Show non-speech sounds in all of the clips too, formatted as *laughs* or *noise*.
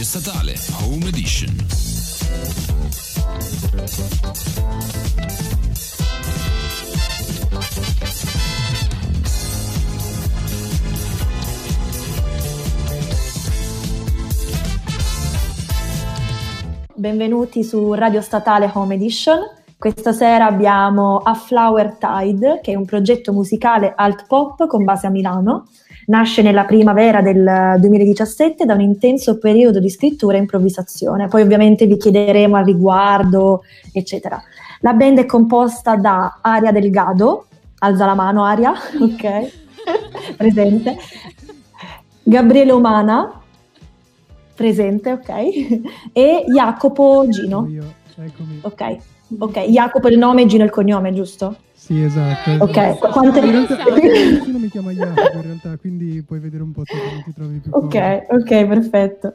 Radio Statale Home Edition. Benvenuti su Radio Statale Home Edition. Questa sera abbiamo A Flower Tide, che è un progetto musicale alt pop con base a Milano. Nasce nella primavera del 2017 da un intenso periodo di scrittura e improvvisazione. Poi ovviamente vi chiederemo al riguardo, eccetera. La band è composta da Aria Delgado, alza la mano Aria, *laughs* ok, *laughs* presente. Gabriele Omana, presente, ok, e Jacopo Gino. Io, eccomi. Ok, ok, Jacopo è il nome e Gino è il cognome, giusto? Sì, esatto. Ok, qu- quante... In realtà nessuno mi chiama Jacopo in realtà, quindi puoi vedere un po' come ti trovi più. Ok, ok, perfetto.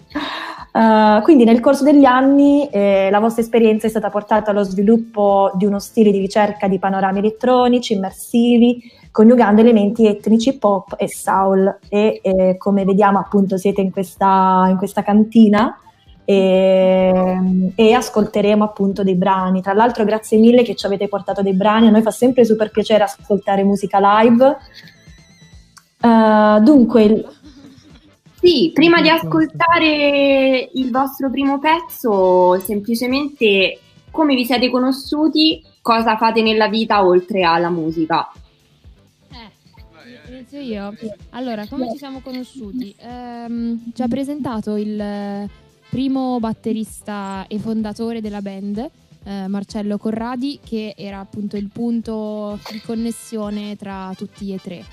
Uh, quindi nel corso degli anni eh, la vostra esperienza è stata portata allo sviluppo di uno stile di ricerca di panorami elettronici, immersivi, coniugando elementi etnici, pop e soul. E eh, come vediamo appunto siete in questa, in questa cantina e, e, ascolteremo appunto dei brani. Tra l'altro grazie mille che ci avete portato dei brani, a noi fa sempre super piacere ascoltare musica live. Uh, dunque... Sì, prima di ascoltare il vostro primo pezzo, semplicemente come vi siete conosciuti, cosa fate nella vita oltre alla musica? Eh, inizio io. Allora, come ci siamo conosciuti? Ehm, ci ha presentato il primo batterista e fondatore della band, eh, Marcello Corradi, che era appunto il punto di connessione tra tutti e tre.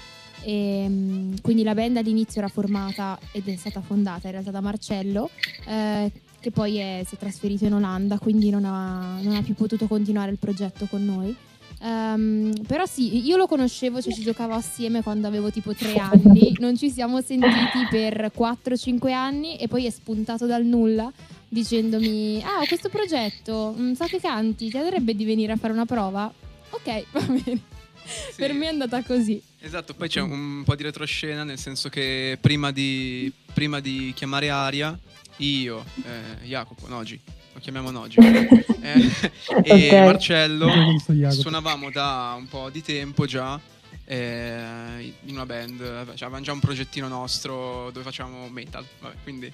E, mm, quindi la band all'inizio era formata ed è stata fondata in realtà da Marcello, eh, che poi è, si è trasferito in Olanda, quindi non ha, non ha più potuto continuare il progetto con noi. Um, però sì, io lo conoscevo, cioè ci giocavo assieme quando avevo tipo tre anni, non ci siamo sentiti per 4-5 anni e poi è spuntato dal nulla dicendomi ah ho questo progetto, mm, so che canti, ti andrebbe di venire a fare una prova? Ok, va bene. Sì. Per me è andata così. Esatto, poi c'è un po' di retroscena, nel senso che prima di, prima di chiamare Aria, io, eh, Jacopo, Nogi, lo chiamiamo Nogi, *laughs* eh, e Ok. Marcello suonavamo da un po' di tempo già eh, in una band, cioè, avevamo già un progettino nostro dove facciamo metal, vabbè, quindi...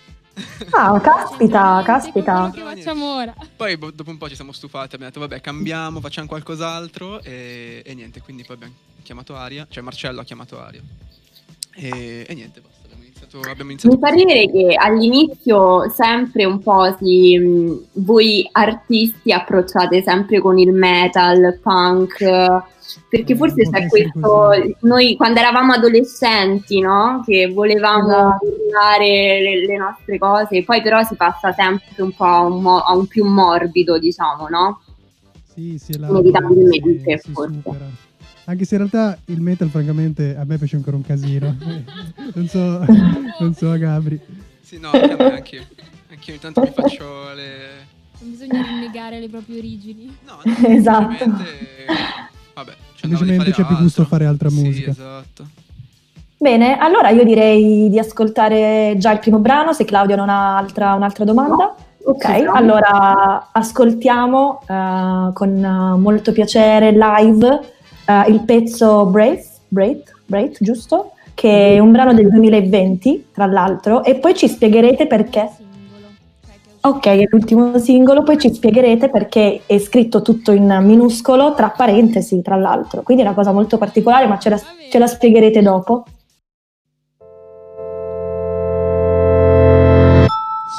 Ah, caspita, caspita. Che facciamo ora? Poi boh, dopo un po' ci siamo stufati, abbiamo detto vabbè cambiamo, facciamo qualcos'altro e, e niente, quindi poi abbiamo chiamato Aria, cioè Marcello ha chiamato Aria e, e niente, basta, iniziato, abbiamo iniziato Mi fa ridere che all'inizio sempre un po' si, voi artisti approcciate sempre con il metal, punk, perché Eh, forse c'è questo, noi quando eravamo adolescenti, no? Che volevamo Esatto. urlare le, le nostre cose, poi però si passa sempre un po' a un, mo- a un più morbido, diciamo, no? Sì, si è Inevitabilmente, si, si forse. supera. Anche se in realtà il metal, francamente, a me piace ancora un casino. *laughs* non so, non so a Gabri. Sì, no, anche a me, anch'io. Anch'io ogni tanto mi faccio le... Non bisogna rinnegare le proprie origini. No, no, *laughs* Esatto. semplicemente- Vabbè, Semplicemente c'è più gusto a fare altra Sì, musica. esatto. Bene, allora io direi di ascoltare già il primo brano, se Claudio non ha altra, un'altra domanda. Ok, Sì, no. allora ascoltiamo eh, con molto piacere live eh, il pezzo Brave, Brave, Brave, giusto? Che è un brano del 2020, tra l'altro, e poi ci spiegherete perché. Ok, è l'ultimo singolo, poi ci spiegherete perché è scritto tutto in minuscolo, tra parentesi, tra l'altro. Quindi è una cosa molto particolare, ma ce la, ce la spiegherete dopo.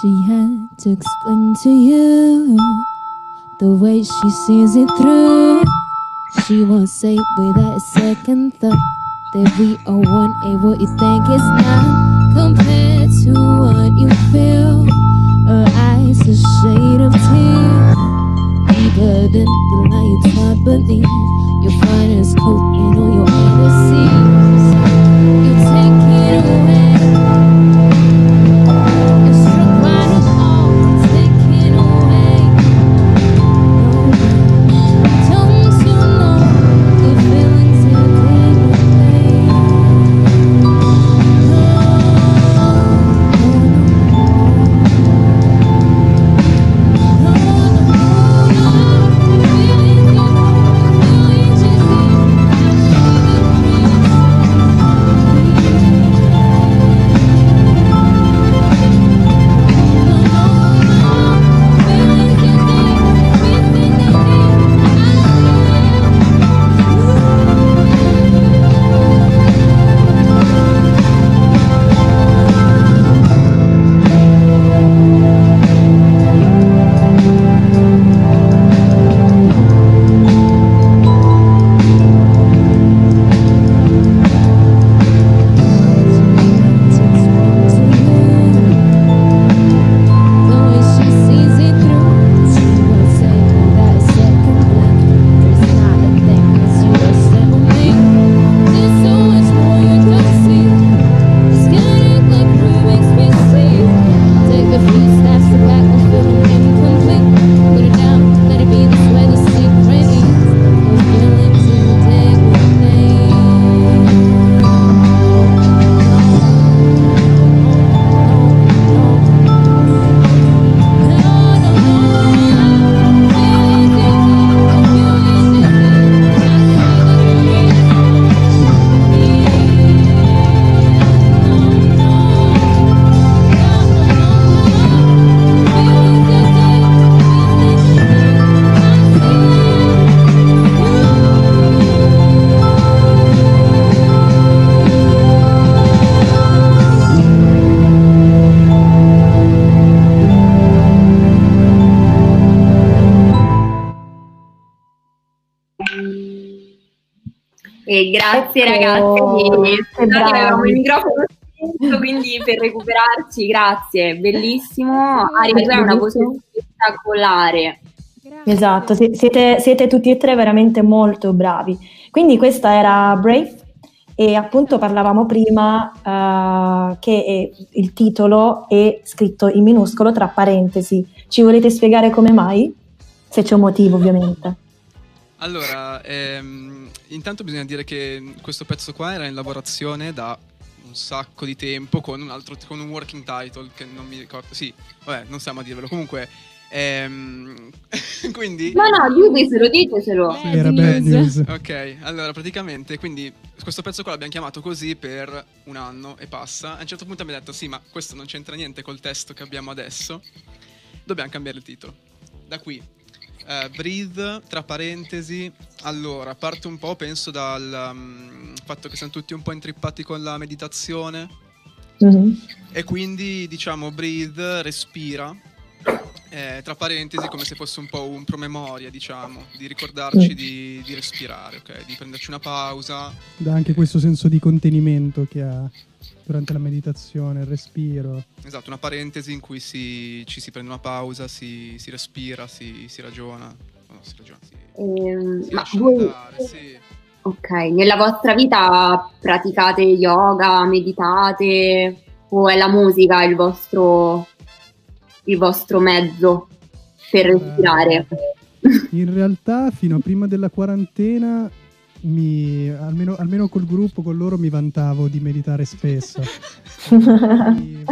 She had to explain to you the way she sees it through. She won't say without a second thought that we are one and what you think is not compared to what you feel. Her eyes a shade of tear, deeper than the lie you beneath. Your finest coat and all your fantasies. E grazie Ecco, ragazzi, scusate, avevamo il microfono spento, quindi per recuperarci, grazie, bellissimo. Aria, tu hai una voce spettacolare. Grazie. Esatto, si- siete, siete tutti e tre veramente molto bravi. Quindi questa era Brave e appunto parlavamo prima eh, che il titolo è scritto in minuscolo tra parentesi. Ci volete spiegare come mai? Se c'è un motivo, ovviamente. Allora, ehm, intanto bisogna dire che questo pezzo qua era in lavorazione da un sacco di tempo con un altro con un working title che non mi ricordo. Sì, vabbè, non stiamo a dirvelo. Comunque, ehm, *laughs* quindi No, no, ditecelo, ditecelo. Bad Era bad news. news. Ok, allora praticamente, quindi questo pezzo qua l'abbiamo chiamato così per un anno e passa. A un certo punto abbiamo detto, sì, ma questo non c'entra niente col testo che abbiamo adesso. Dobbiamo cambiare il titolo. Da qui, eh, breathe, tra parentesi. Allora, parto un po', penso, dal mm, fatto che siamo tutti un po' intrippati con la meditazione. Mhm. E quindi, diciamo, breathe, respira. eh, tra parentesi, come se fosse un po' un promemoria, diciamo, di ricordarci Mm. di, di respirare, ok? Di prenderci una pausa. Dà anche questo senso di contenimento che ha durante la meditazione, il respiro. Esatto, una parentesi in cui si- ci si prende una pausa, si, si respira, si, si ragiona. No, si ragiona, si, Ehm, si ma lascia voi, andare, sì. ok, nella vostra vita praticate yoga, meditate o è la musica il vostro, il vostro mezzo per respirare? In realtà, fino a prima della quarantena, mi- almeno, almeno col gruppo, con loro, mi vantavo di meditare spesso. *laughs* Quindi,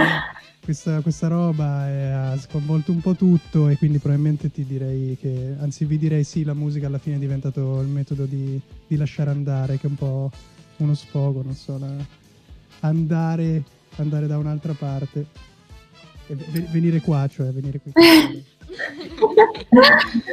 questa, questa roba è- ha sconvolto un po' tutto e quindi probabilmente ti direi che, anzi vi direi sì, la musica alla fine è diventato il metodo di, di lasciare andare, che è un po' uno sfogo, non so, la- andare, andare da un'altra parte. E ve- venire qua, cioè venire qui. *laughs*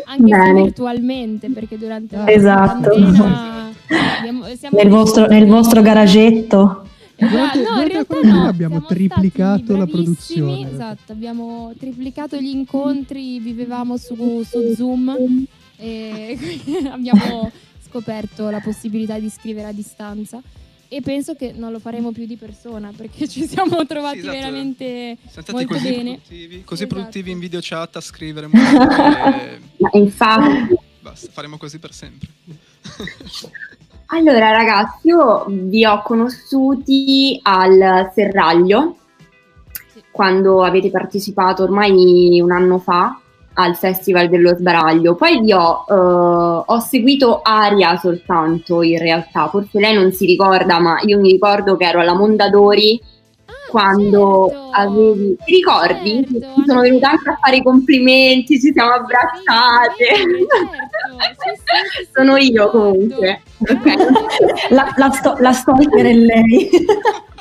Anche se virtualmente, perché durante la Esatto. quarantena *laughs* abbiamo- siamo Nel vostro, nel vostro garagetto. Esatto, Durante- no, in durante la realtà no, abbiamo siamo triplicato la produzione. Esatto, abbiamo triplicato gli incontri, vivevamo su, su Zoom e *laughs* abbiamo scoperto la possibilità di scrivere a distanza e penso che non lo faremo più di persona perché ci siamo trovati esatto. veramente Siamo molto così bene. produttivi, così Esatto. produttivi in video chat a scrivere *laughs* musica e infatti, basta, faremo così per sempre. *laughs* allora ragazzi, io vi ho conosciuti al Serraglio quando avete partecipato ormai un anno fa al Festival dello Sbaraglio. Poi vi ho, eh, ho seguito Aria soltanto in realtà, forse lei non si ricorda, ma io mi ricordo che ero alla Mondadori quando certo! avevi... Ti ricordi? Certo, Ti sono venuta anche a fare i complimenti, ci siamo abbracciate. Certo. Sì, Sono io ricordo. comunque. Ok. La, la, sto- la stalker è lei. *laughs*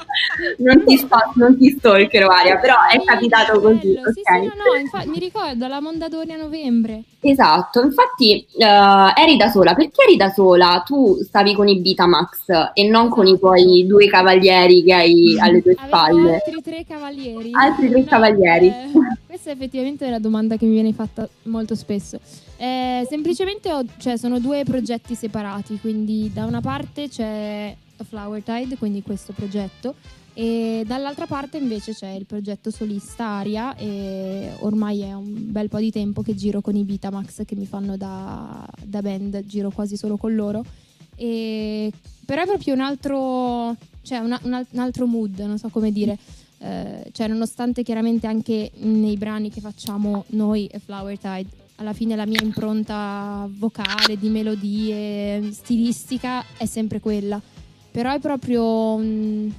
non ti, sto- non ti stalkerò Aria, però è Sì, capitato così, bello. ok? Sì, sì, no, no, infa- mi ricordo la Mondadori a novembre. Esatto, infatti eh, eri da sola, perché eri da sola? Tu stavi con i Bitamax e non con i tuoi due cavalieri che hai *laughs* alle tue Avevo spalle. altri tre cavalieri. Altri tre cavalieri. eh, questa è effettivamente la domanda che mi viene fatta molto spesso. Eh, semplicemente ho- cioè, sono due progetti separati, quindi da una parte c'è Flower Tide, quindi questo progetto, e dall'altra parte invece c'è il progetto solista Aria e ormai è un bel po' di tempo che giro con i Bitamax che mi fanno da, da band, giro quasi solo con loro. E, però è proprio un altro, cioè un, al- un altro mood, non so come dire. Eh, cioè, nonostante chiaramente anche nei brani che facciamo noi e Flower Tide, alla fine la mia impronta vocale, di melodie, stilistica è sempre quella. Però è proprio, un-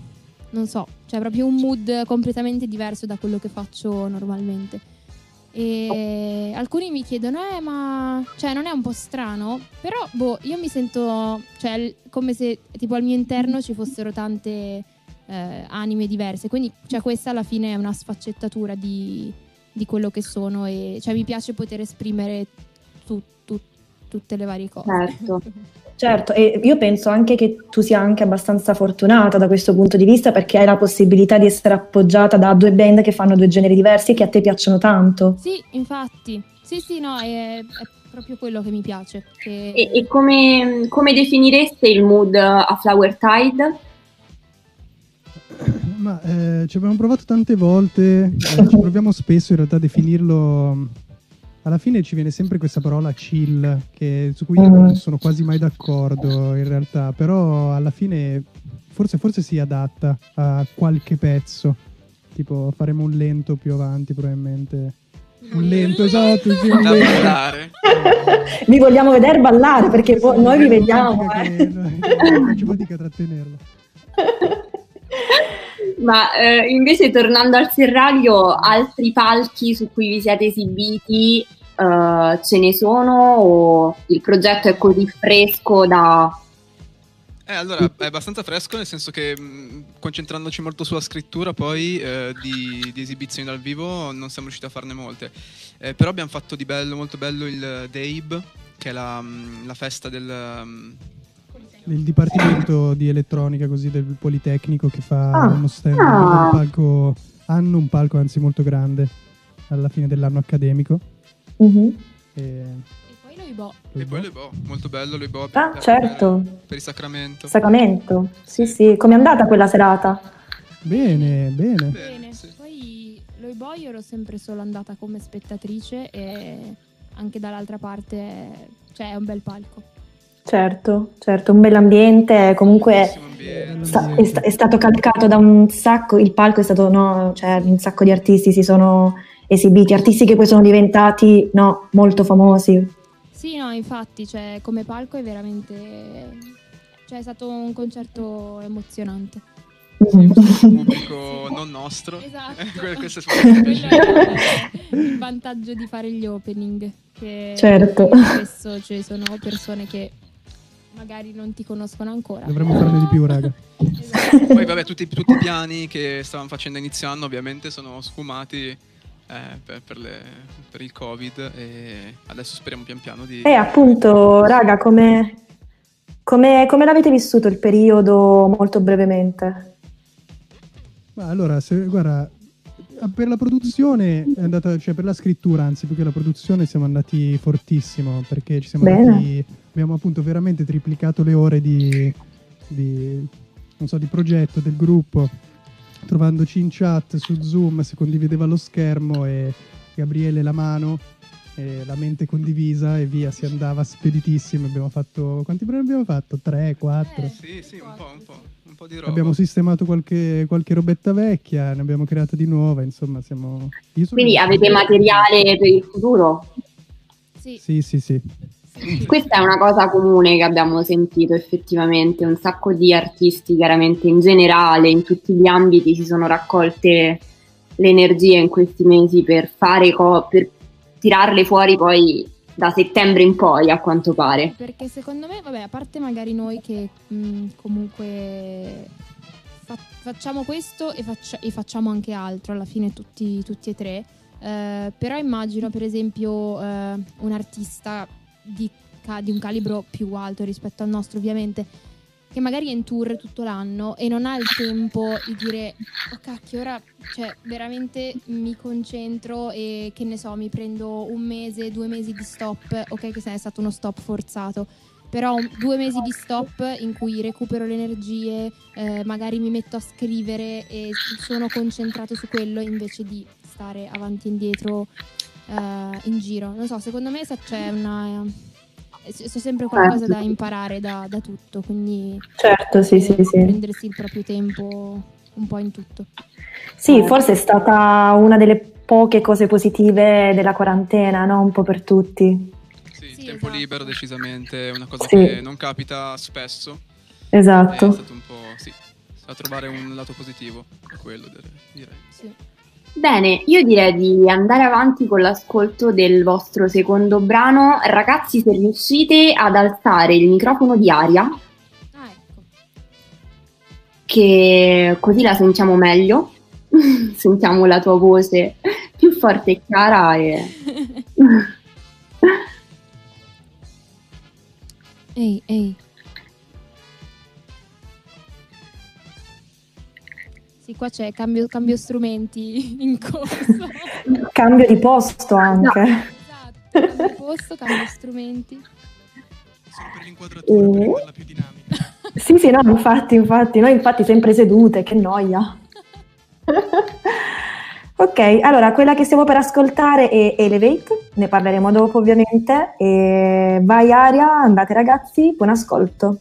non so, cioè proprio un mood completamente diverso da quello che faccio normalmente. E alcuni mi chiedono, eh, ma cioè, non è un po' strano? Però, boh, io mi sento, cioè, come se tipo al mio interno ci fossero tante eh, anime diverse. Quindi, cioè, questa alla fine è una sfaccettatura di, di quello che sono e cioè, mi piace poter esprimere tu- tu- tutte le varie cose. Certo. *laughs* Certo, e io penso anche che tu sia anche abbastanza fortunata da questo punto di vista perché hai la possibilità di essere appoggiata da due band che fanno due generi diversi e che a te piacciono tanto. Sì, infatti. Sì, sì, no, è, è proprio quello che mi piace. Che... E, e come, come definireste il mood a Flower Tide? Ma eh, ci abbiamo provato tante volte, eh, ci proviamo spesso in realtà a definirlo. Alla fine ci viene sempre questa parola chill, che- su cui io non sono quasi mai d'accordo in realtà, però alla fine forse, forse si adatta a qualche pezzo. Tipo faremo un lento più avanti probabilmente. Un lento, esatto, sì, un lento. ballare. *laughs* Vi vogliamo vedere ballare perché po- noi vi vediamo. Significa eh. che- no, *laughs* Faccio fatica a trattenerlo. *laughs* Ma eh, invece tornando al serraglio, altri palchi su cui vi siete esibiti eh, ce ne sono o il progetto è così fresco da... Eh, allora, è abbastanza fresco nel senso che mh, concentrandoci molto sulla scrittura poi eh, di, di esibizioni dal vivo non siamo riusciti a farne molte. Eh, però abbiamo fatto di bello, molto bello il Dabe, che è la, mh, la festa del... Il dipartimento di elettronica così del Politecnico che fa Ah. uno stand Ah. un palco, hanno un palco anzi molto grande alla fine dell'anno accademico. Mhm. E, E poi lo Ibo. E poi Loibo, molto bello Loibo. Ah, per- certo. Per, per il sacramento. Sacramento. Sì, sì. Com'è andata quella serata? bene, bene. Bene. sì. Poi lo Ibo io ero sempre solo andata come spettatrice e anche dall'altra parte cioè è un bel palco. Certo, certo. Un bell'ambiente. Comunque Bellissimo ambiente. sta- è, sta- è stato calcato da un sacco. Il palco è stato, no, cioè un sacco di artisti si sono esibiti. Artisti che poi sono diventati, no, molto famosi. Sì, no, infatti, cioè, come palco è veramente cioè, è stato un concerto emozionante. Mhm. *laughs* pubblico non nostro. Esatto. *laughs* Que- questo è Quello sicuramente è il vantaggio di fare gli opening, che Certo. spesso ci sono persone che magari non ti conoscono ancora. Dovremmo farne di più, raga. Esatto. *laughs* Poi vabbè, tutti, tutti i piani che stavamo facendo inizio anno ovviamente sono sfumati eh, per, per le- per il Covid e adesso speriamo pian piano di... E appunto, raga, come, come, come l'avete vissuto il periodo molto brevemente? Ma allora, se, guarda, per la produzione è andata, cioè per la scrittura, anzi, più che la produzione siamo andati fortissimo perché ci siamo andati, abbiamo appunto veramente triplicato le ore di, di, non so, di progetto del gruppo, trovandoci in chat su Zoom, si condivideva lo schermo e Gabriele la mano, e la mente condivisa e via, si andava speditissimo. Abbiamo fatto, quanti brani abbiamo fatto? Tre, quattro. Eh, Sì, sì, un po', un po', un po' di roba. Abbiamo sistemato qualche, qualche robetta vecchia, ne abbiamo creata di nuova, insomma siamo... io sono- Quindi avete materiale per il futuro? Sì, Sì, sì, sì. sì. Questa è una cosa comune che abbiamo sentito effettivamente, un sacco di artisti chiaramente in generale, in tutti gli ambiti si sono raccolte le energie in questi mesi per fare co- per tirarle fuori poi da settembre in poi a quanto pare. Perché secondo me, vabbè, a parte magari noi che mh, comunque fa- facciamo questo e, faccia- e facciamo anche altro, alla fine tutti, tutti e tre, eh, però immagino per esempio eh, un artista di, ca- di un calibro più alto rispetto al nostro ovviamente, che magari è in tour tutto l'anno e non ha il tempo di dire oh cacchio ora cioè veramente mi concentro e che ne so mi prendo un mese due mesi di stop. Ok che se ne è stato uno stop forzato. Però due mesi di stop in cui recupero le energie eh, magari mi metto a scrivere e sono concentrato su quello invece di stare avanti e indietro eh, in giro. Non so secondo me c'è una c'è sempre qualcosa da imparare da, da tutto quindi Certo, sì, sì, eh, sì. prendersi il proprio tempo un po' in tutto. Sì, forse è stata una delle poche cose positive della quarantena, no? Un po' per tutti. Sì, il Sì, tempo esatto. libero decisamente è una cosa Sì. che non capita spesso. È Esatto. stato un po', sì, a trovare un lato positivo quello, direi. Sì. Bene, io direi di andare avanti con l'ascolto del vostro secondo brano. Ragazzi, se riuscite ad alzare il microfono di Aria, Ah, ecco. che così la sentiamo meglio, *laughs* sentiamo la tua voce più forte e chiara e... *laughs* Ehi, ehi. Sì, qua c'è cambio, cambio strumenti *laughs* in corso. Cambio di posto anche. esatto, cambio posto, cambio strumenti. Solo per l'inquadratura, per Eh. renderla più dinamica. Sì, sì, no, infatti, infatti, noi infatti sempre sedute, che noia. *laughs* ok, allora quella che stiamo per ascoltare è Elevate, ne parleremo dopo ovviamente. E vai Aria, andate ragazzi, buon ascolto.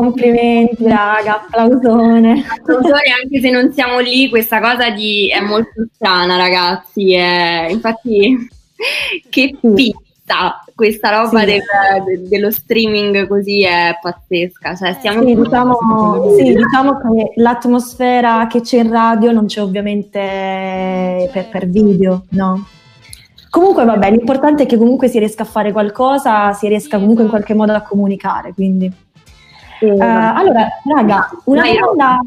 Complimenti raga, applausone. Autore, anche se non siamo lì, questa cosa di... è molto strana, ragazzi. è- Infatti, che pizza! Questa roba Sì. del- de- dello streaming così è pazzesca. Cioè, stiamo Sì, diciamo, sì, diciamo che l'atmosfera che c'è in radio non c'è ovviamente per, per video, no? Comunque vabbè, l'importante è che comunque si riesca a fare qualcosa, si riesca comunque in qualche modo a comunicare, quindi... Eh, Eh, allora, raga, una domanda,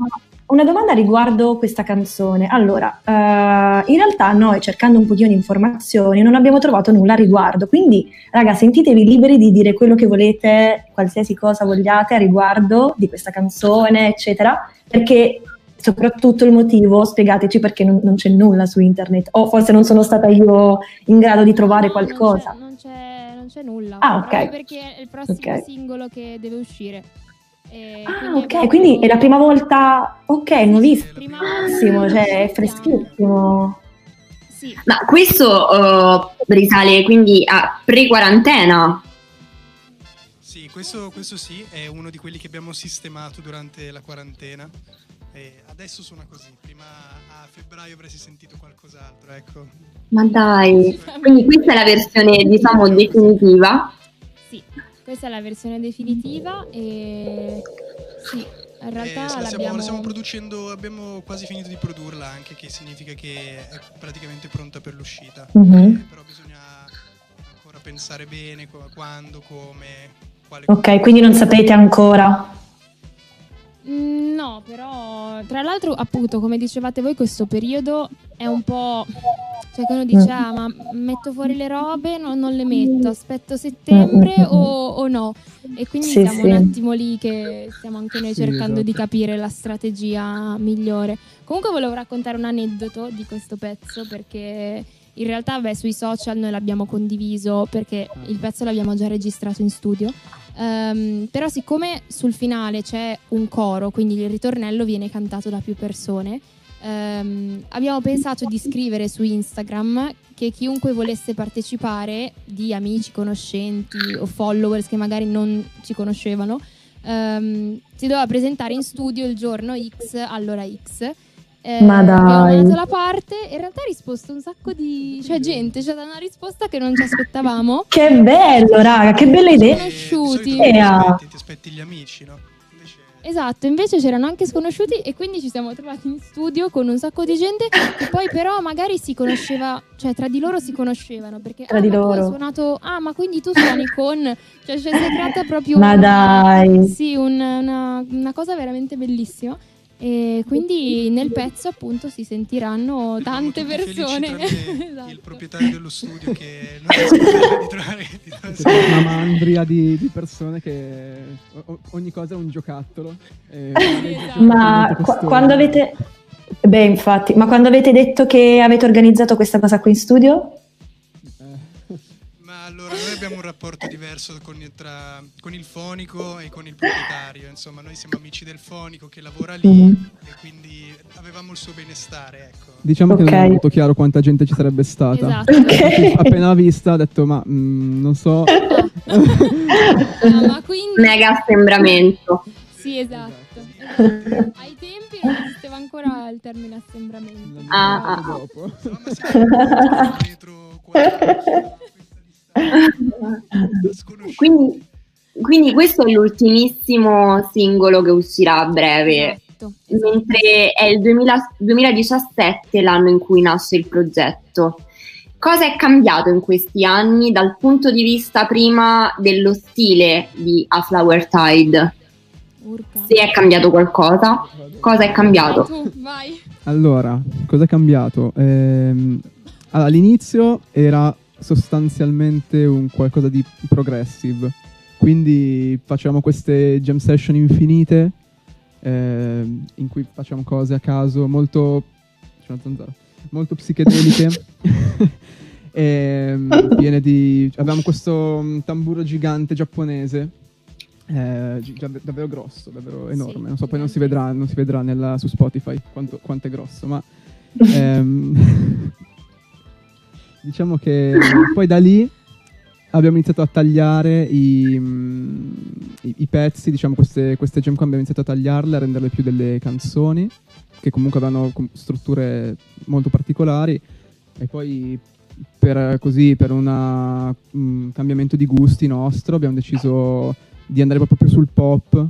una domanda riguardo questa canzone. Allora, eh, in realtà noi cercando un pochino di informazioni non abbiamo trovato nulla a riguardo, quindi raga, sentitevi liberi di dire quello che volete, qualsiasi cosa vogliate a riguardo di questa canzone, eccetera, perché soprattutto il motivo, spiegateci perché non, non c'è nulla su internet, o forse non sono stata io in grado di trovare No, qualcosa. Non c'è, non c'è- non c'è nulla. Ah, ok. Perché è il prossimo Ok. singolo che deve uscire. E Ah, quindi ok, quindi è la prima volta, ok, nuovissimo, Prima cioè è freschissimo. Sì, Ma questo eh, risale quindi a pre-quarantena. Sì, questo, questo sì, è uno di quelli che abbiamo sistemato durante la quarantena. E adesso suona così, prima a febbraio avresti sentito qualcos'altro, ecco. Ma dai. Quindi questa è la versione, diciamo, definitiva. sì, questa è la versione definitiva e sì, in Eh, realtà la, stiamo, l'abbiamo... la stiamo producendo, abbiamo quasi finito di produrla anche, che significa che è praticamente pronta per l'uscita. Mhm. Eh, però bisogna ancora pensare bene quando, come, quale Ok, quindi non sapete ancora. Mm, No, però tra l'altro, appunto, come dicevate voi, questo periodo è un po'. Cioè, che uno dice, ah, ma metto fuori le robe, no, non le metto, aspetto settembre o, o no? E quindi Sì, siamo sì. un attimo lì che stiamo anche noi Sì, cercando di esatto. capire la strategia migliore. Comunque volevo raccontare un aneddoto di questo pezzo perché in realtà beh, sui social noi l'abbiamo condiviso perché il pezzo l'abbiamo già registrato in studio. Ehm, però siccome sul finale c'è un coro, quindi il ritornello viene cantato da più persone, ehm, abbiamo pensato di scrivere su Instagram che chiunque volesse partecipare, di amici, conoscenti o followers che magari non ci conoscevano, ehm, si doveva presentare in studio il giorno X all'ora X. Eh, Ma abbiamo dai. mandato la parte e in realtà ha risposto un sacco di cioè gente, c'è stata una risposta che non ci aspettavamo. Che bello, raga, che bella idea. Conosciuti. Ti aspetti, ti aspetti gli amici, no? Esatto, invece c'erano anche sconosciuti e quindi ci siamo trovati in studio con un sacco di gente che *laughs* poi però magari si conosceva, cioè tra di loro si conoscevano perché Tra ah, di loro. suonato, ah ma quindi tu suoni con, cioè si è creata proprio Ma una- dai. sì, un- una, una cosa veramente bellissima e quindi nel pezzo appunto si sentiranno tante persone. *laughs* Esatto. Il proprietario dello studio che non riesco di trovare, di trovare C'è una mandria di, di persone che ogni cosa è un giocattolo. e- *laughs* Esatto. Ma costoso. quando avete... Beh, infatti, ma quando avete detto che avete organizzato questa cosa qui in studio? Allora noi abbiamo un rapporto diverso con il, tra- con il fonico e con il proprietario, insomma noi siamo amici del fonico che lavora lì Mhm. e quindi avevamo il suo benestare, ecco. Diciamo che non è molto chiaro quanta gente ci sarebbe stata. Esatto. Ok. Appena vista ho detto ma mm, non so. *laughs* Ah, ma quindi Mega assembramento. Sì, esatto. esatto. Ai tempi non esisteva ancora il termine assembramento. Ah, ah, ah. dopo. No, ma siamo *laughs* dietro quattro. *laughs* Quindi, quindi questo è l'ultimissimo singolo che uscirà a breve, Esatto, mentre è il 2000 2017 l'anno in cui nasce il progetto. Cosa è cambiato in questi anni dal punto di vista prima dello stile di A Flower Tide? Se è cambiato qualcosa, cosa è Vai cambiato? tu, vai. Allora, cosa è cambiato? Ehm, all'inizio era sostanzialmente un qualcosa di progressive, quindi facciamo queste jam session infinite ehm, in cui facciamo cose a caso molto, molto psichedeliche. *laughs* Ehm, piene di... Avevamo questo mm, tamburo gigante giapponese. eh, davvero grosso, davvero enorme. non so, poi non si vedrà, non si vedrà nella- su Spotify quanto, quanto è grosso, ma *laughs* ehm, diciamo che poi da lì abbiamo iniziato a tagliare i, mm, i- i pezzi, diciamo queste, queste jam qua abbiamo iniziato a tagliarle, a renderle più delle canzoni, che comunque avevano strutture molto particolari, e poi per, così, per un cambiamento di gusti nostro abbiamo deciso di andare proprio sul pop,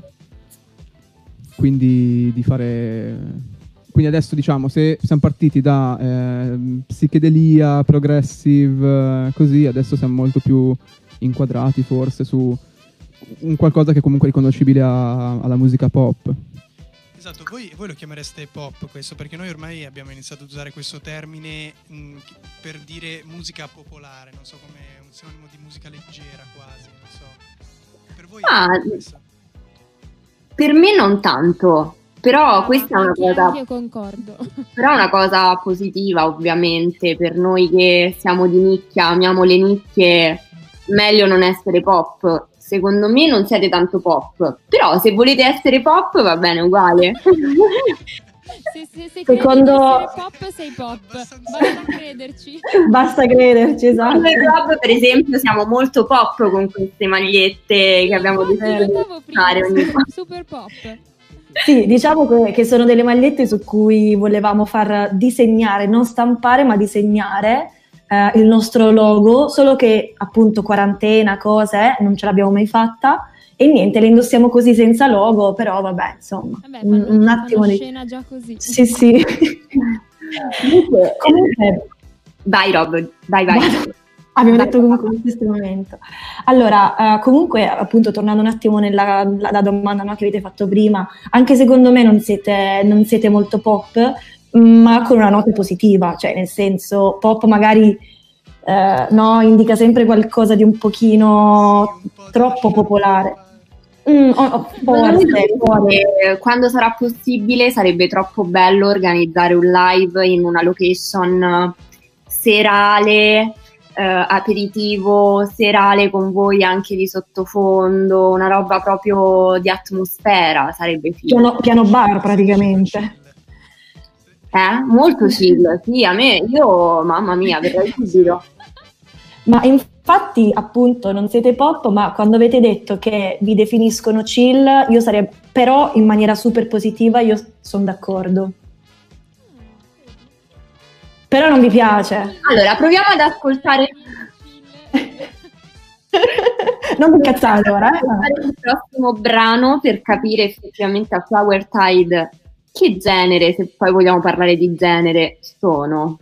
quindi di fare... Quindi adesso diciamo, se siamo partiti da ehm, psichedelia, progressive, eh, così, adesso siamo molto più inquadrati forse su un qualcosa che è comunque riconoscibile a- alla musica pop. Esatto, voi, voi lo chiamereste pop questo, perché noi ormai abbiamo iniziato ad usare questo termine mh, chi- per dire musica popolare, non so come un sinonimo di musica leggera quasi, non so. Per voi Ah? Per me non tanto, però questa è una cosa io concordo. *laughs* Però è una cosa positiva, ovviamente, per noi che siamo di nicchia, amiamo le nicchie, meglio non essere pop. Secondo me non siete tanto pop, però se volete essere pop va bene uguale. *laughs* Se, se, se Secondo- pop, sei pop. Basta crederci. *laughs* Basta crederci, esatto. Noi club, per esempio, siamo molto pop con queste magliette che abbiamo deciso di fare ogni super, super pop. Sì, diciamo che, che sono delle magliette su cui volevamo far disegnare, non stampare, ma disegnare eh, il nostro logo, solo che appunto quarantena, cose, non ce l'abbiamo mai fatta e niente, le indossiamo così senza logo, però vabbè, insomma, Vabbè, un, fanno, un attimo di... scena già così. Sì, sì. comunque, *laughs* comunque, Vai Rob, vai vai. Abbiamo detto comunque in questo momento. Allora, eh, comunque, appunto, tornando un attimo nella alla domanda no, che avete fatto prima, anche secondo me non siete, non siete molto pop, ma con una nota positiva, cioè nel senso, pop magari eh, no, indica sempre qualcosa di un pochino troppo popolare. Mm, oh, oh, forse. Eh, Quando sarà possibile sarebbe troppo bello organizzare un live in una location serale, eh, aperitivo, serale con voi anche di sottofondo, una roba proprio di atmosfera, sarebbe figo. Piano, piano bar praticamente. Eh? Molto chill, sì, a me, io, mamma mia, verrei subito. Ma infatti, appunto, non siete pop, ma quando avete detto che vi definiscono chill, io sarei, però in maniera super positiva, io sono d'accordo. Però non vi piace. Allora, proviamo ad ascoltare *laughs* non vi incazzate ora, eh? il prossimo brano per capire effettivamente a Flower Tide che genere, se poi vogliamo parlare di genere, sono.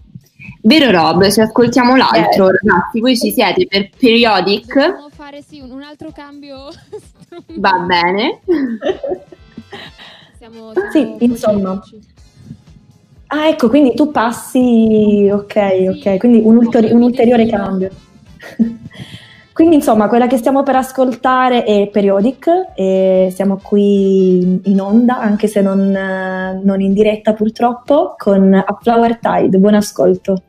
Vero Rob, se ascoltiamo l'altro, Eh. ragazzi, voi ci siete per Periodic, Dobbiamo fare sì, un, un altro cambio. va bene. *laughs* Siamo, Sì, siamo insomma. felici. Ah, ecco, quindi tu passi, ok, ok, quindi un, ulteri- un ulteriore cambio. *laughs* Quindi insomma, quella che stiamo per ascoltare è Periodic e siamo qui in onda, anche se non, non in diretta purtroppo, con A Flower Tide. Buon ascolto.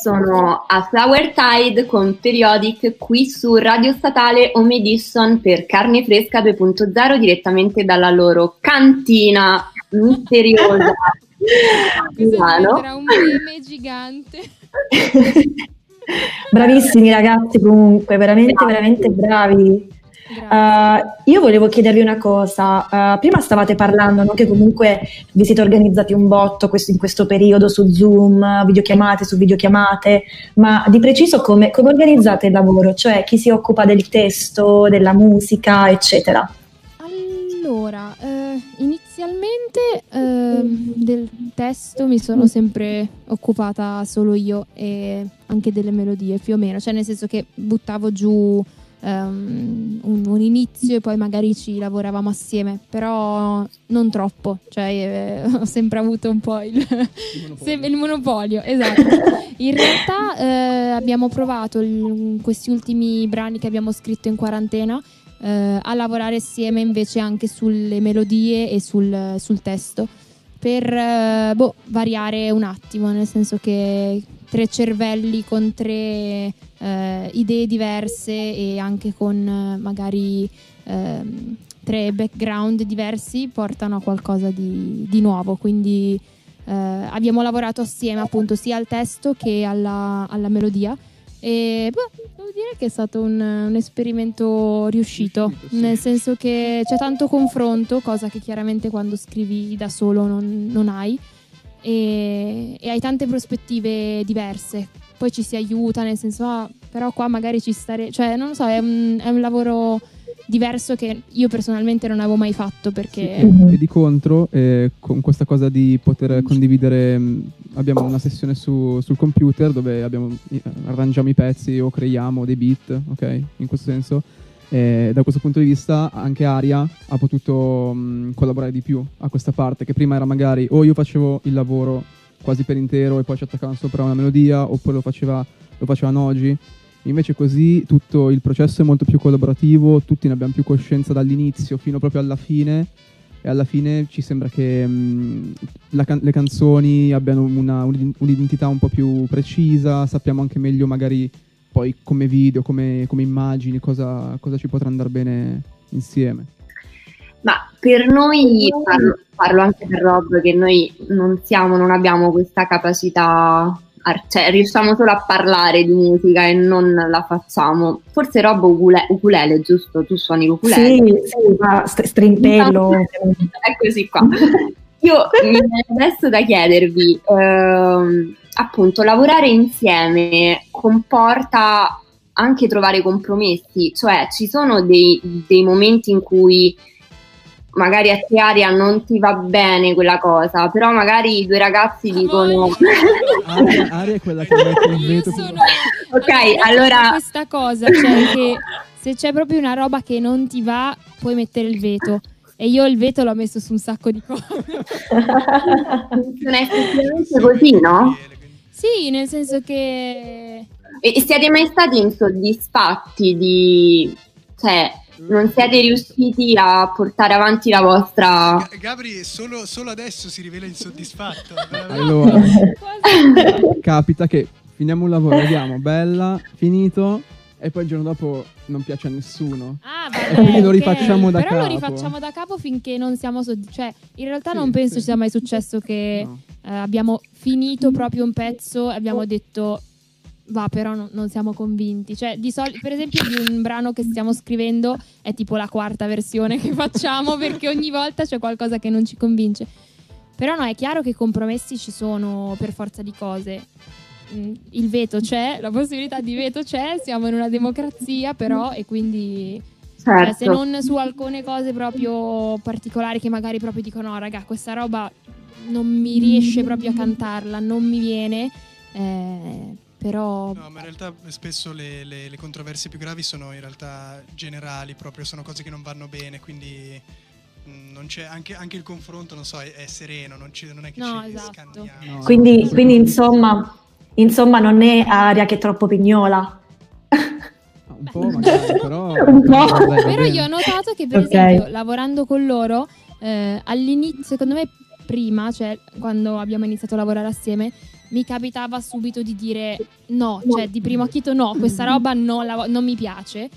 Sono a Flower Tide con Periodic qui su Radio Statale Home Edition per Carne Fresca 2.0 direttamente dalla loro cantina misteriosa *laughs* a Milano. Era un meme gigante. *laughs* Bravissimi ragazzi comunque, veramente, veramente bravi. Uh, io volevo chiedervi una cosa, Uh, prima stavate parlando no, che comunque vi siete organizzati un botto questo- in questo periodo su Zoom, videochiamate su videochiamate, ma di preciso come, come organizzate il lavoro? Cioè chi si occupa del testo, della musica, eccetera? Allora, eh, inizialmente ehm, del testo mi sono sempre occupata solo io e anche delle melodie più o meno, cioè nel senso che buttavo giù ehm, un, un inizio e poi magari ci lavoravamo assieme, però non troppo, cioè eh, ho sempre avuto un po' il, sem- il monopolio, esatto. In realtà eh, abbiamo provato il- questi ultimi brani che abbiamo scritto in quarantena eh, a lavorare assieme invece anche sulle melodie e sul, sul testo per eh, boh, variare un attimo, nel senso che tre cervelli con tre eh, idee diverse e anche con eh, magari ehm, tre background diversi portano a qualcosa di, di nuovo. Quindi eh, abbiamo lavorato assieme appunto sia al testo che alla, alla melodia. E boh, devo dire che è stato un, un esperimento riuscito, Riuscito, sì. nel senso che c'è tanto confronto, cosa che chiaramente quando scrivi da solo non, non hai, e, e hai tante prospettive diverse. Poi ci si aiuta, nel senso, ah, però qua magari ci stare, cioè non lo so, è un, è un lavoro diverso che io personalmente non avevo mai fatto perché... E di contro, eh, con questa cosa di poter condividere, mh, abbiamo una sessione su- sul computer dove abbiamo- i- arrangiamo i pezzi o creiamo dei beat, ok? In questo senso. Da questo punto di vista anche Aria ha potuto mh, collaborare di più a questa parte, che prima era magari o io facevo il lavoro quasi per intero e poi ci attaccavano sopra una melodia, oppure lo faceva, lo faceva Nogi. Invece così tutto il processo è molto più collaborativo, tutti ne abbiamo più coscienza dall'inizio fino proprio alla fine e alla fine ci sembra che mh, la can- le canzoni abbiano una- un'id- un'identità un po' più precisa, sappiamo anche meglio magari poi come video, come, come immagini, cosa, cosa ci potrà andare bene insieme. Ma per noi, parlo, parlo anche per Rob, che noi non siamo, non abbiamo questa capacità, cioè riusciamo solo a parlare di musica e non la facciamo. Forse Rob ucule- ukulele, giusto? Tu suoni l'ukulele? Sì, sì, ma st- strimpello. Eccoci qua. *laughs* Io mi adesso da chiedervi, ehm, appunto, lavorare insieme comporta anche trovare compromessi, cioè ci sono dei, dei momenti in cui magari a te Aria non ti va bene quella cosa, però magari i due ragazzi dicono... Aria, Aria è quella che mette il Io veto. sono... Ok, allora- sono questa cosa, cioè che se c'è proprio una roba che non ti va, puoi mettere il veto. E io il veto l'ho messo su un sacco di cose. *laughs* Funziona effettivamente così, no? Sì, nel senso che... E siete mai stati insoddisfatti di... cioè, non siete riusciti a portare avanti la vostra... Ga- Gabri solo, solo adesso si rivela insoddisfatto. *laughs* Allora, capita che finiamo un lavoro, vediamo, bella, finito, e poi il giorno dopo non piace a nessuno. Ah, E vabbè, quindi lo rifacciamo da Però lo capo. rifacciamo da capo finché non siamo soddisfatti. Cioè, in realtà Sì, non penso sì. sia mai successo che No. eh, abbiamo finito proprio un pezzo e abbiamo detto va, però no- non siamo convinti. Cioè, di solito, per esempio, di un brano che stiamo scrivendo è tipo la quarta versione che facciamo perché ogni volta c'è qualcosa che non ci convince. Però no, è chiaro che i compromessi ci sono per forza di cose. Mm, Il veto c'è, la possibilità di veto c'è, siamo in una democrazia però e quindi cioè, se Certo. non su alcune cose proprio particolari che magari proprio dicono no raga questa roba non mi riesce proprio a cantarla, non mi viene, eh, però No, ma in realtà spesso le, le- le controversie più gravi sono in realtà generali, proprio sono cose che non vanno bene, quindi mh, non c'è, anche, anche il confronto, non so, è, è sereno, non, ci- non è che No, ci esatto. scanniamo. No. Quindi, quindi, insomma, insomma, non è aria che è troppo pignola. Un po' *laughs* magari, però... Un po'. Però io ho notato che, per Ok. esempio, lavorando con loro, eh, all'inizio, secondo me, prima, cioè quando abbiamo iniziato a lavorare assieme, mi capitava subito di dire no, cioè di primo acchito no, questa roba non, la non mi piace.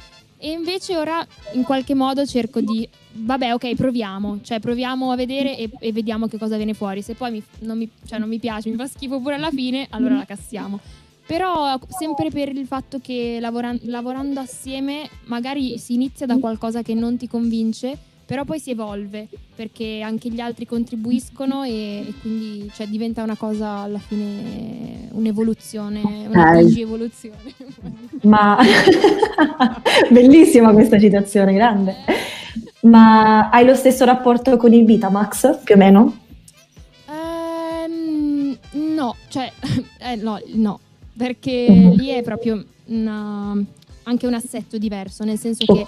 E invece ora in qualche modo cerco di, vabbè ok, proviamo, cioè proviamo a vedere e, e vediamo che cosa viene fuori. Se poi mi- non, mi, cioè, non mi piace, mi fa schifo pure alla fine, allora la cassiamo. Però sempre per il fatto che lavoran- lavorando assieme magari si inizia da qualcosa che non ti convince, però poi si evolve perché anche gli altri contribuiscono e, e quindi cioè, diventa una cosa alla fine un'evoluzione, una Ok. digievoluzione. *laughs* Ma *laughs* bellissima questa citazione, grande. Ma hai lo stesso rapporto con il Vitamax, più o meno? Ehm, no, cioè, *laughs* eh, no, no, perché Mhm. lì è proprio una- anche un assetto diverso, nel senso che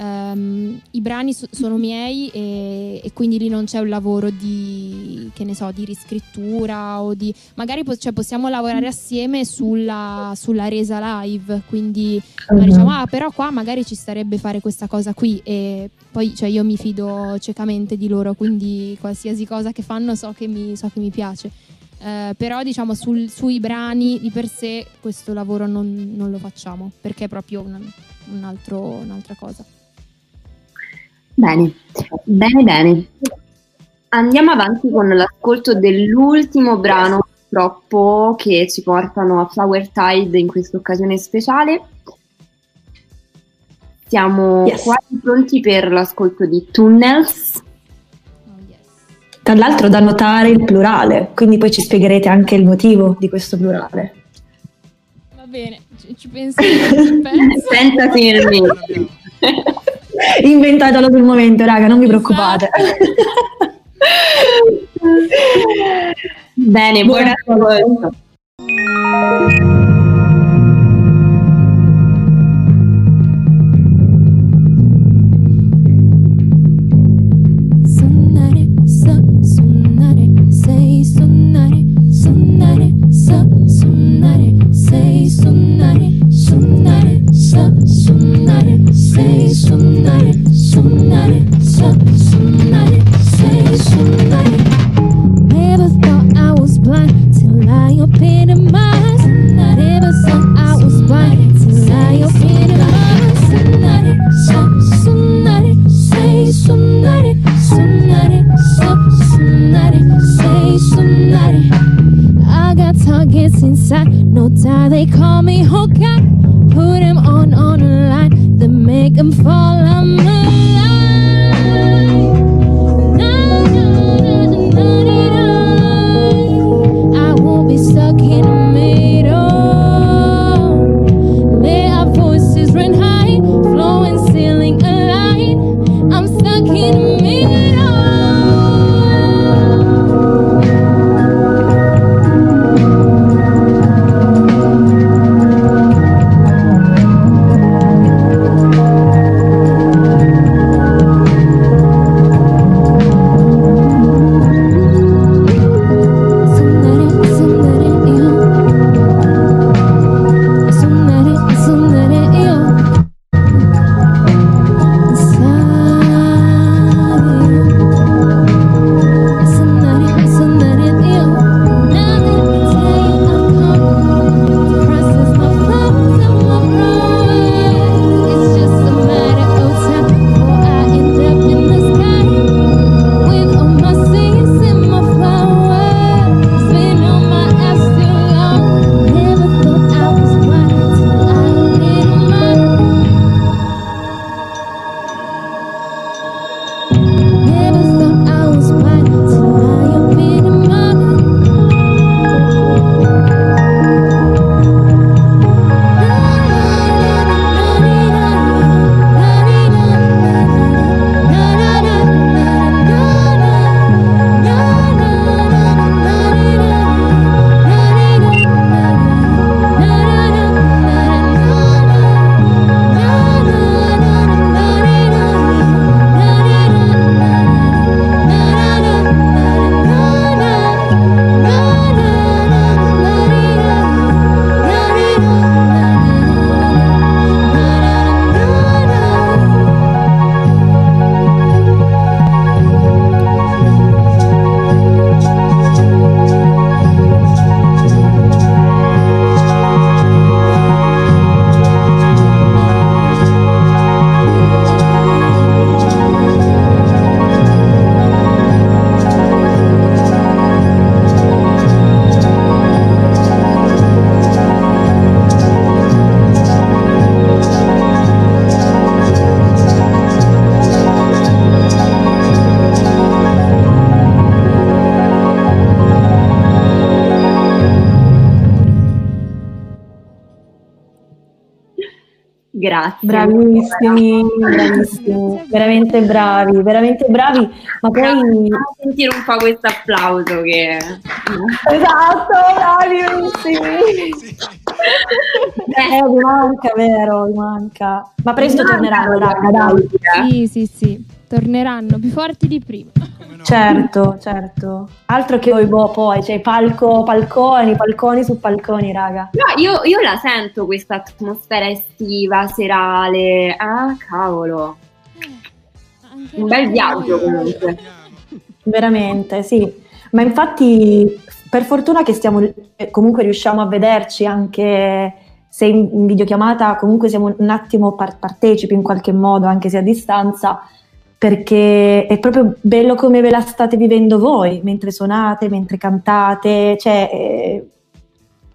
Ehm, i brani so- sono miei e, e quindi lì non c'è un lavoro di, che ne so, di riscrittura o di... Magari po- cioè, possiamo lavorare assieme sulla, sulla resa live, quindi ma diciamo, ah, però qua magari ci starebbe fare questa cosa qui e poi cioè, io mi fido ciecamente di loro, quindi qualsiasi cosa che fanno so che mi, so che mi piace. Eh, però diciamo sul- sui brani di per sé questo lavoro non, non lo facciamo perché è proprio un, un altro- un'altra cosa. Bene, bene, bene. Andiamo avanti con l'ascolto dell'ultimo brano, purtroppo, che ci portano a Flower Tide in questa occasione speciale. Siamo Yes. quasi pronti per l'ascolto di Tunnels. Oh, yes. Tra l'altro da notare il plurale, quindi poi ci spiegherete anche il motivo di questo plurale. Va bene, ci, ci *laughs* penso. ci penso. *laughs* *laughs* Inventatelo sul momento, raga, non vi preoccupate. Bene, buon Buon ascolto. Grazie. Bravissimi, bravissimi, veramente bravi, veramente bravi, ma poi... Facciamo sentire un po' questo applauso che... Esatto, bravissimi! Eh, mi manca, vero, mi manca. Ma presto torneranno, raga, dai. Sì, sì, sì. Torneranno più forti di prima. Certo, certo. Altro che Oibo poi, cioè palco, palconi, palconi su palconi, raga. No, io, io la sento questa atmosfera estiva, serale. Ah, cavolo. Un bel viaggio comunque. Veramente, sì. Ma infatti, per fortuna che stiamo, eh, comunque riusciamo a vederci anche se in, in videochiamata, comunque siamo un attimo par- partecipi in qualche modo, anche se a distanza, perché è proprio bello come ve la state vivendo voi, mentre suonate, mentre cantate, cioè è,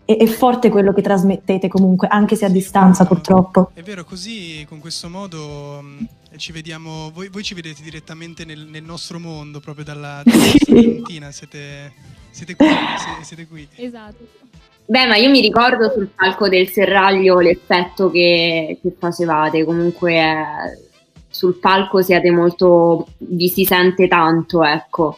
è- è forte quello che trasmettete comunque, anche se a distanza è purtroppo. È vero, così con questo modo mh, ci vediamo, voi, voi ci vedete direttamente nel, nel nostro mondo, proprio dalla, dalla Fiorentina, siete, siete qui, *laughs* siete, siete qui. Esatto. Beh, ma io mi ricordo sul palco del Serraglio l'effetto che, che facevate. Comunque eh, sul palco siete molto, vi si sente tanto, ecco.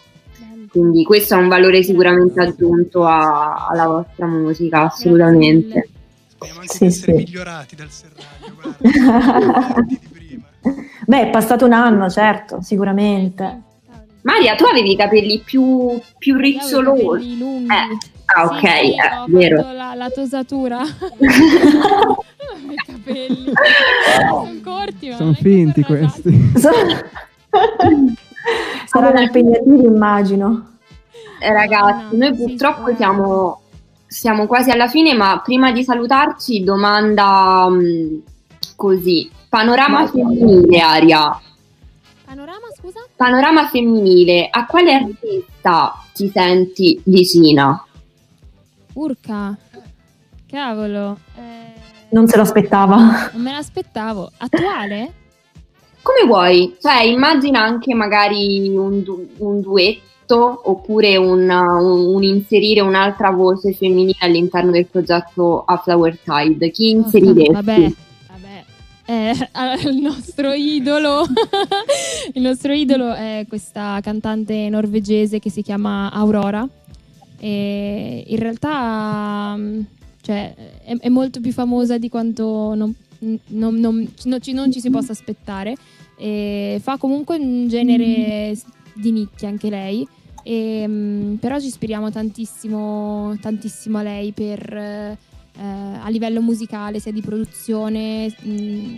Quindi questo è un valore sicuramente aggiunto a- alla vostra musica, assolutamente. Speriamo anche Sì, di essere sì. migliorati dal serraglio. *laughs* Beh, è passato un anno, certo, sicuramente. Maria, tu avevi i capelli più, più Io avevo i rizzolosi. capelli lunghi. Eh, ah, ok, Sì, eh, ho vero. fatto la, la tosatura. *laughs* I capelli sono corti, ma Sono finti questi. *laughs* Saranno impegnativi, immagino. Eh, ragazzi, noi Sì, purtroppo sì. siamo, siamo quasi alla fine, ma prima di salutarci, domanda mh, così. Panorama femminile, Aria. Panorama, scusa? Panorama femminile, a quale artista ti senti vicina? Urca. Cavolo. eh, Non se lo aspettava. non me l'aspettavo. Attuale? Come vuoi? Cioè, immagina anche magari un, du- un duetto oppure un, un- un inserire un'altra voce femminile all'interno del progetto A Flower Tide. Chi inseriresti? Vabbè, vabbè. Eh, *laughs* il nostro idolo *laughs* il nostro idolo è questa cantante norvegese che si chiama Aurora e in realtà mm, cioè, è, è molto più famosa di quanto non, non- non- non ci, ci si possa aspettare e fa comunque un genere di nicchia anche lei e, mm, però ci ispiriamo tantissimo, tantissimo a lei per eh, a livello musicale, sia di produzione, mh,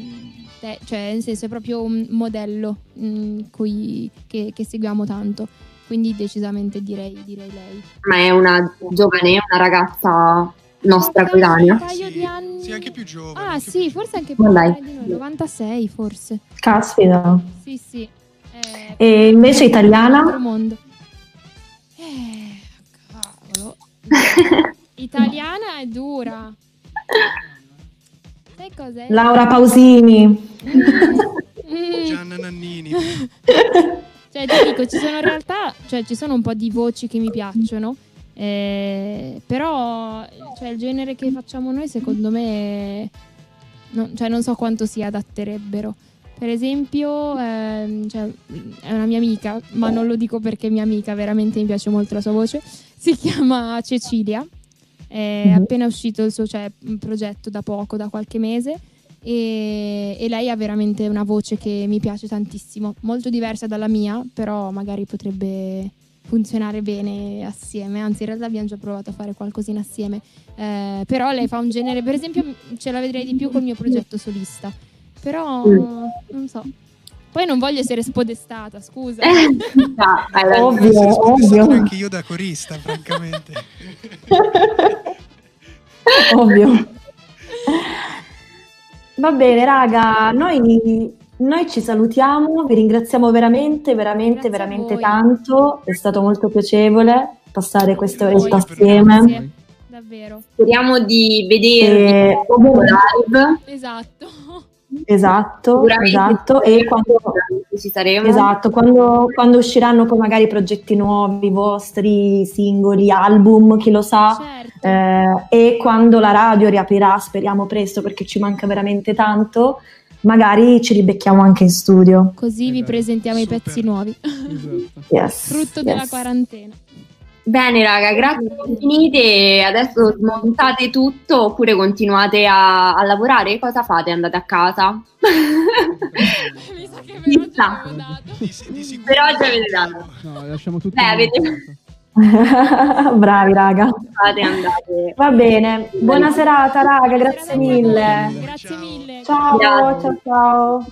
te- cioè nel senso è proprio un modello mh, cui- che, che seguiamo tanto. Quindi decisamente direi, direi lei. Ma è una giovane, una ragazza nostra Un coetanea? paio di anni. Sì, anche più giovane. Ah, sì, più forse anche più giovane di noi, 96 forse. Caspita. Sì, sì. Eh, E invece italiana? mondo. Eh, cavolo. *laughs* Italiana è dura. Sai cos'è? Laura Pausini. Mm. *laughs* Gianna Nannini. *laughs* Cioè, ti dico, ci sono in realtà, cioè, ci sono un po' di voci che mi piacciono, eh, però, cioè, il genere che facciamo noi, secondo me, non, cioè, non so quanto si adatterebbero. Per esempio, ehm, cioè, è una mia amica, ma non lo dico perché è mia amica, veramente mi piace molto la sua voce. Si chiama Cecilia, è Mhm. appena uscito il suo cioè, progetto da poco, da qualche mese. E, e lei ha veramente una voce che mi piace tantissimo, molto diversa dalla mia, però magari potrebbe funzionare bene assieme, anzi in realtà abbiamo già provato a fare qualcosina assieme, Eh, però lei fa un genere, per esempio ce la vedrei di più col mio progetto solista, però non so. Poi non voglio essere spodestata, scusa. Ah, hai ragione. Ovvio, ovvio. anche io da corista, *laughs* francamente. Ovvio. Va bene, raga, noi, noi ci salutiamo, vi ringraziamo veramente, veramente, Grazie veramente voi. tanto. È stato molto piacevole passare queste Voi, orette grazie. assieme. Grazie, davvero. Speriamo di vedervi E, live. Esatto. Esatto, esatto. E quando, ci saremo. esatto, quando, quando usciranno poi magari progetti nuovi, vostri singoli, album, chi lo sa, Certo. eh, e quando la radio riaprirà, speriamo presto perché ci manca veramente tanto, magari ci ribecchiamo anche in studio. Così vi Esatto. presentiamo i Super. pezzi nuovi. Esatto. Yes, Frutto yes. della quarantena. Bene, raga, grazie infinite. Adesso smontate tutto oppure continuate a, a lavorare? Cosa fate? Andate a casa? Mi sa che per dato. Di, Per oggi avete dato. No, lasciamo tutto. Beh, avete-. *laughs* Bravi raga. Fate andate. Va bene, buona serata raga, grazie mille. Grazie Ciao. mille. Ciao, Grazie. ciao ciao.